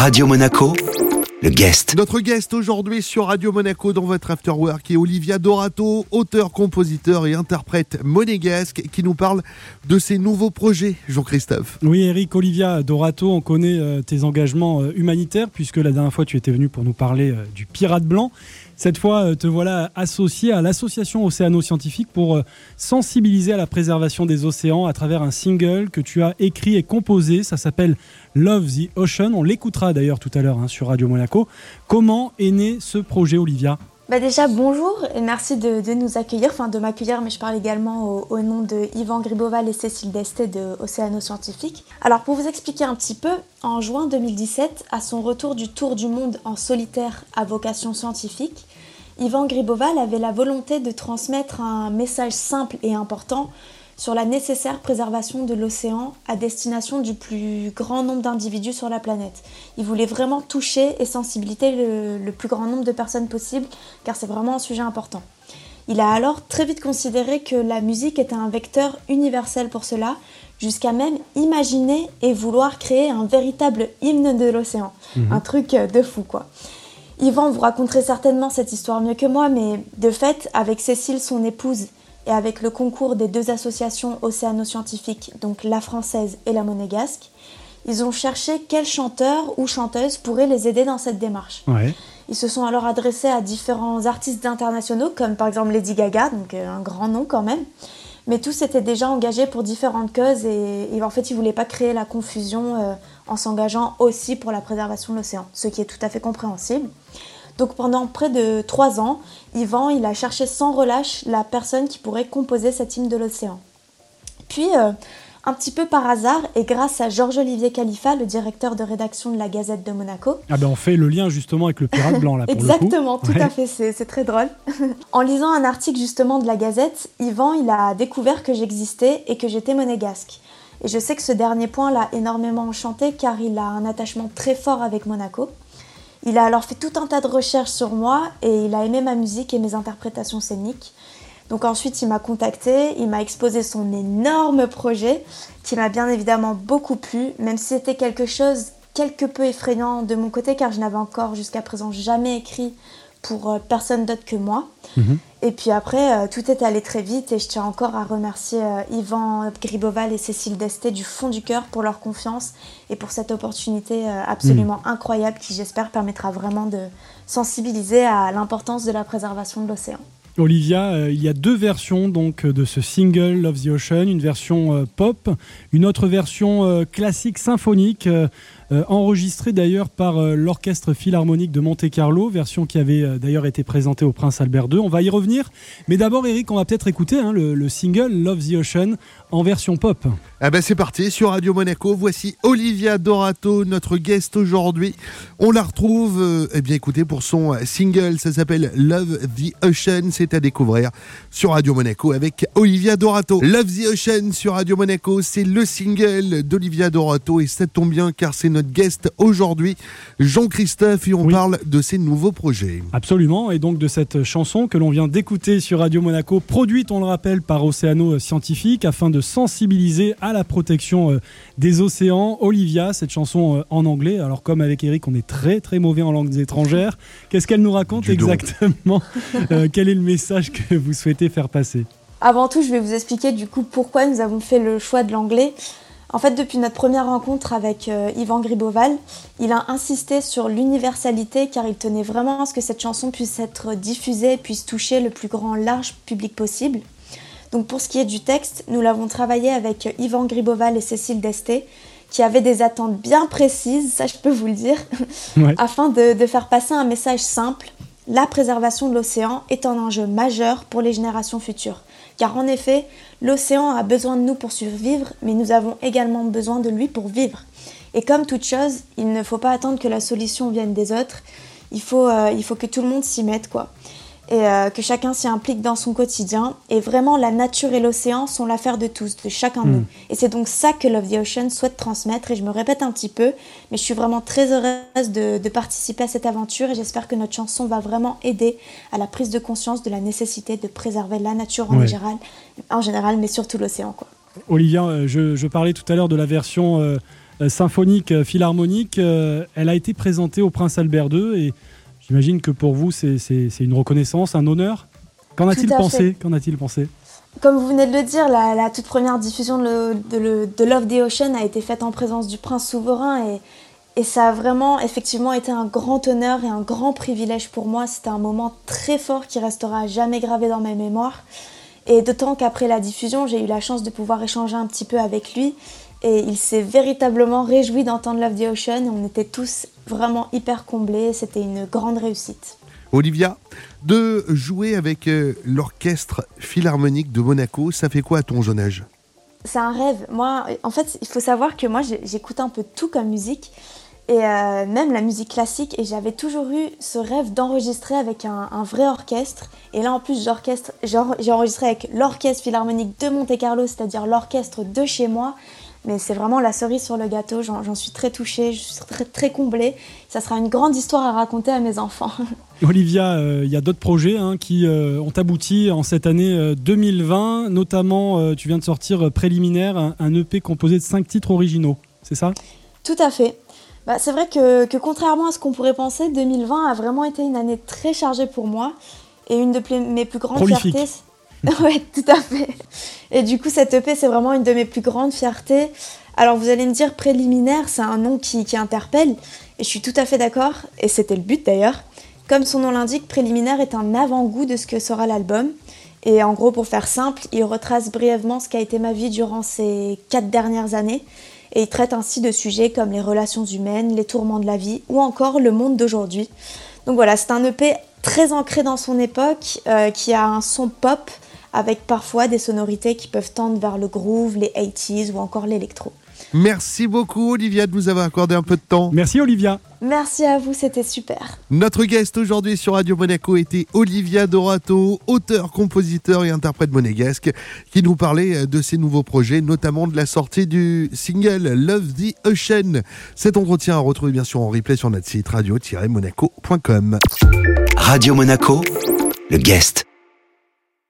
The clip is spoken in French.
Radio Monaco, le guest. Notre guest aujourd'hui sur Radio Monaco dans votre Afterwork est Olivia Dorato, auteur, compositeur et interprète monégasque qui nous parle de ses nouveaux projets. Jean-Christophe. Oui, Eric, Olivia Dorato, on connaît euh, tes engagements euh, humanitaires puisque la dernière fois tu étais venu pour nous parler euh, du pirate blanc. Cette fois, te voilà associé à l'association Océano-Scientifique pour sensibiliser à la préservation des océans à travers un single que tu as écrit et composé. Ça s'appelle Love the Ocean. On l'écoutera d'ailleurs tout à l'heure hein, sur Radio Monaco. Comment est né ce projet, Olivia? Bah déjà bonjour et merci de, nous accueillir, enfin de m'accueillir, mais je parle également au, nom de Yvan Griboval et Cécile Desté de Océano Scientifique. Alors pour vous expliquer un petit peu, en juin 2017, à son retour du tour du monde en solitaire à vocation scientifique, Yvan Griboval avait la volonté de transmettre un message simple et important sur la nécessaire préservation de l'océan à destination du plus grand nombre d'individus sur la planète. Il voulait vraiment toucher et sensibiliser le, plus grand nombre de personnes possible, car c'est vraiment un sujet important. Il a alors très vite considéré que la musique était un vecteur universel pour cela, jusqu'à même imaginer et vouloir créer un véritable hymne de l'océan. Mhm. Un truc de fou, quoi. Yvan vous raconterait certainement cette histoire mieux que moi, mais de fait, avec Cécile, son épouse, et avec le concours des deux associations océano-scientifiques, donc la française et la monégasque, ils ont cherché quel chanteur ou chanteuse pourrait les aider dans cette démarche. Ils se sont alors adressés à différents artistes internationaux, comme par exemple Lady Gaga, donc euh, un grand nom quand même. Mais tous étaient déjà engagés pour différentes causes et, en fait ils ne voulaient pas créer la confusion euh, en s'engageant aussi pour la préservation de l'océan, ce qui est tout à fait compréhensible. Donc pendant près de trois ans, Yvan il a cherché sans relâche la personne qui pourrait composer cette hymne de l'océan. Puis, euh, un petit peu par hasard, et grâce à Georges-Olivier Khalifa, le directeur de rédaction de la Gazette de Monaco. Ah ben on fait le lien justement avec le pirate blanc là pour Exactement, tout à fait, c'est très drôle. en lisant un article justement de la Gazette, Yvan il a découvert que j'existais et que j'étais monégasque. Et je sais que ce dernier point l'a énormément enchanté car il a un attachement très fort avec Monaco. Il a alors fait tout un tas de recherches sur moi et il a aimé ma musique et mes interprétations scéniques. Donc ensuite, il m'a contacté, il m'a exposé son énorme projet qui m'a bien évidemment beaucoup plu, même si c'était quelque chose quelque peu effrayant de mon côté car je n'avais encore jusqu'à présent jamais écrit pour euh, personne d'autre que moi. Mhm. Et puis après, euh, tout est allé très vite et je tiens encore à remercier euh, Yvan Griboval et Cécile Desté du fond du cœur pour leur confiance et pour cette opportunité absolument mhm. incroyable qui, j'espère, permettra vraiment de sensibiliser à l'importance de la préservation de l'océan. Olivia, il y a deux versions donc de ce single Love the Ocean, une version pop, une autre version classique symphonique. Euh, enregistré d'ailleurs par euh, l'Orchestre Philharmonique de Monte-Carlo, version qui avait euh, d'ailleurs été présentée au Prince Albert II. On va y revenir. Mais d'abord, Eric, on va peut-être écouter hein, le, single Love the Ocean en version pop. Ah ben c'est parti sur Radio Monaco. Voici Olivia Dorato, notre guest aujourd'hui. On la retrouve, eh bien écoutez, pour son single, ça s'appelle Love the Ocean. C'est à découvrir sur Radio Monaco avec Olivia Dorato. Love the Ocean sur Radio Monaco, c'est le single d'Olivia Dorato et ça tombe bien car c'est notre guest aujourd'hui, Jean-Christophe, et on parle de ses nouveaux projets. Absolument, et donc de cette chanson que l'on vient d'écouter sur Radio Monaco, produite, on le rappelle, par Océano Scientifique, afin de sensibiliser à la protection euh, des océans. Olivia, cette chanson euh, en anglais, alors comme avec Eric, on est très très mauvais en langues étrangères. Qu'est-ce qu'elle nous raconte exactement euh, Quel est le message que vous souhaitez faire passer? Avant tout, je vais vous expliquer du coup pourquoi nous avons fait le choix de l'anglais. En fait, depuis notre première rencontre avec euh, Yvan Griboval, il a insisté sur l'universalité car il tenait vraiment à ce que cette chanson puisse être diffusée, puisse toucher le plus grand large public possible. Donc pour ce qui est du texte, nous l'avons travaillé avec Yvan Griboval et Cécile Desté, qui avaient des attentes bien précises, ça je peux vous le dire, afin de, de faire passer un message simple. La préservation de l'océan est un enjeu majeur pour les générations futures. Car en effet, l'océan a besoin de nous pour survivre, mais nous avons également besoin de lui pour vivre. Et comme toute chose, il ne faut pas attendre que la solution vienne des autres, il faut, euh, que tout le monde s'y mette, quoi et euh, que chacun s'y implique dans son quotidien. Et vraiment, la nature et l'océan sont l'affaire de tous, de chacun de nous. Hmm. Et c'est donc ça que Love the Ocean souhaite transmettre. Et je me répète un petit peu, mais je suis vraiment très heureuse de, de participer à cette aventure et j'espère que notre chanson va vraiment aider à la prise de conscience de la nécessité de préserver la nature en, général, en général, mais surtout l'océan. Olivia, euh, je, je, parlais tout à l'heure de la version... Euh, symphonique philharmonique. elle a été présentée au Prince Albert II et j'imagine que pour vous, c'est une reconnaissance, un honneur. Qu'en a-t-il pensé Qu'en a-t-il pensé comme vous venez de le dire, la, toute première diffusion de, de, Love the Ocean a été faite en présence du prince souverain et, et, ça a vraiment effectivement été un grand honneur et un grand privilège pour moi. C'était un moment très fort qui restera jamais gravé dans ma mémoire. Et d'autant qu'après la diffusion, j'ai eu la chance de pouvoir échanger un petit peu avec lui et il s'est véritablement réjoui d'entendre Love the Ocean. On était tous vraiment hyper comblés. C'était une grande réussite. Olivia, de jouer avec euh, l'orchestre philharmonique de Monaco, ça fait quoi à ton jeune âge? C'est un rêve. Moi, en fait, il faut savoir que moi, j'écoute un peu tout comme musique, et euh, même la musique classique, et j'avais toujours eu ce rêve d'enregistrer avec un, un, vrai orchestre. Et là, en plus, j'ai enregistré avec l'orchestre philharmonique de Monte-Carlo, c'est-à-dire l'orchestre de chez moi. Mais c'est vraiment la cerise sur le gâteau, j'en suis très touchée, je suis très, très comblée. Ça sera une grande histoire à raconter à mes enfants. Olivia, euh, il y a d'autres projets hein, qui euh, ont abouti en cette année 2020, euh, notamment tu viens de sortir Préliminaire, un, EP composé de cinq titres originaux, c'est ça? Tout à fait. Bah, c'est vrai que, que, contrairement à ce qu'on pourrait penser, 2020 a vraiment été une année très chargée pour moi et une de mes plus grandes fiertés. oui, tout à fait. Et du coup, cette EP, c'est vraiment une de mes plus grandes fiertés. Alors, vous allez me dire, préliminaire, c'est un nom qui, qui, interpelle. Et je suis tout à fait d'accord. Et c'était le but d'ailleurs. Comme son nom l'indique, préliminaire est un avant-goût de ce que sera l'album. Et en gros, pour faire simple, il retrace brièvement ce qu'a été ma vie durant ces quatre dernières années. Et il traite ainsi de sujets comme les relations humaines, les tourments de la vie ou encore le monde d'aujourd'hui. Donc voilà, c'est un EP très ancré dans son époque, euh, qui a un son pop, avec parfois des sonorités qui peuvent tendre vers le groove, les 80s ou encore l'électro. Merci beaucoup Olivia de nous avoir accordé un peu de temps. Merci Olivia. Merci à vous, c'était super. Notre guest aujourd'hui sur Radio Monaco était Olivia Dorato, auteur, compositeur et interprète monégasque, qui nous parlait de ses nouveaux projets, notamment de la sortie du single Love the Ocean. Cet entretien à retrouver bien sûr en replay sur notre site radio-monaco.com. Radio Monaco, le guest.